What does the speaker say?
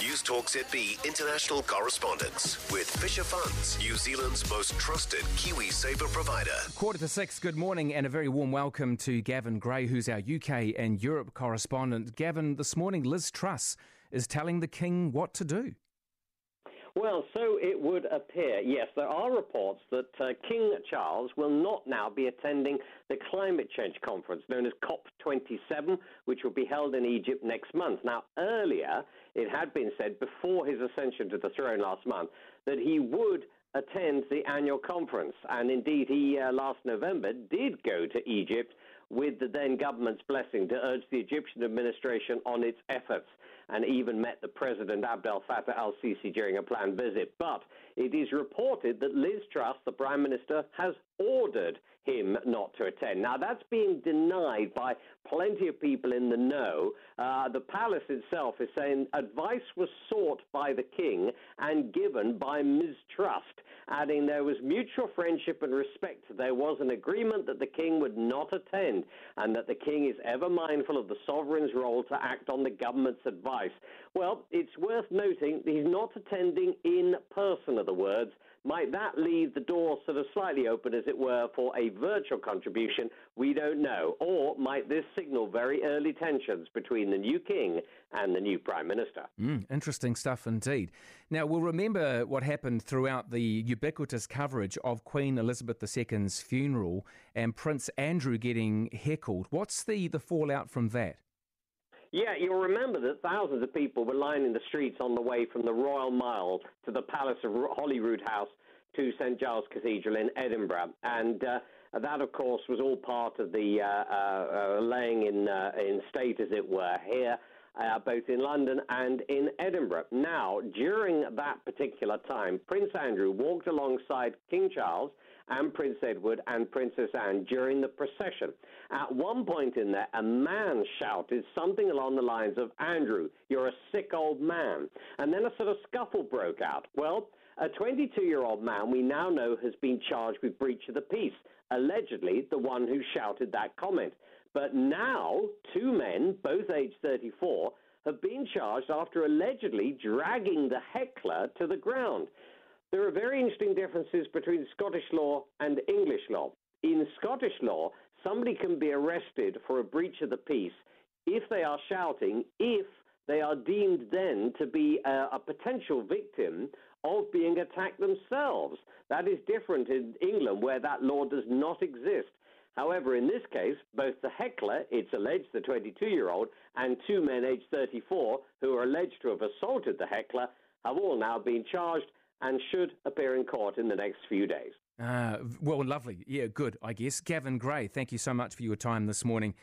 News Talk ZB international correspondence with Fisher Funds, New Zealand's most trusted KiwiSaver provider. Quarter to six, good morning, and a very warm welcome to Gavin Gray, who's our UK and Europe correspondent. Gavin, this morning Liz Truss is telling the King what to do. Well, so it would appear. Yes, there are reports that uh, King Charles will not now be attending the climate change conference known as COP27, which will be held in Egypt next month. Now, earlier, it had been said before his ascension to the throne last month that he would attend the annual conference. And indeed, he uh, last November did go to Egypt with the then government's blessing to urge the Egyptian administration on its efforts and even met the President Abdel Fattah al Sisi during a planned visit. But it is reported that Liz Truss, the Prime Minister, has ordered him not to attend. Now, that's being denied by plenty of people in the know. Uh, the palace itself is saying advice was sought by the king and given by Ms Truss, adding there was mutual friendship and respect. There was an agreement that the king would not attend and that the king is ever mindful of the sovereign's role to act on the government's advice. Well, it's worth noting he's not attending in person, are the words. Might that leave the door sort of slightly open, as it were, for a virtual contribution? We don't know. Or might this signal very early tensions between the new king and the new prime minister? Mm, interesting stuff indeed. Now, we'll remember what happened throughout the ubiquitous coverage of Queen Elizabeth II's funeral and Prince Andrew getting heckled. What's the, the fallout from that? Yeah, you'll remember that thousands of people were lining the streets on the way from the Royal Mile to the Palace of Holyroodhouse to St Giles Cathedral in Edinburgh, and uh, that, of course, was all part of the uh, uh, uh laying in uh, in state, as it were, here. Uh, both in London and in Edinburgh. Now, during that particular time, Prince Andrew walked alongside King Charles and Prince Edward and Princess Anne during the procession. At one point in there, a man shouted something along the lines of, Andrew, you're a sick old man. And then a sort of scuffle broke out. Well, a 22 year old man we now know has been charged with breach of the peace, allegedly the one who shouted that comment. But now, two men, both aged 34, have been charged after allegedly dragging the heckler to the ground. There are very interesting differences between Scottish law and English law. In Scottish law, somebody can be arrested for a breach of the peace if they are shouting, if they are deemed then to be a, a, potential victim of being attacked themselves. That is different in England, where that law does not exist. However, in this case, both the heckler, it's alleged the 22 year old, and two men aged 34 who are alleged to have assaulted the heckler have all now been charged and should appear in court in the next few days. Uh, well, lovely. Yeah, good, I guess. Gavin Gray, thank you so much for your time this morning.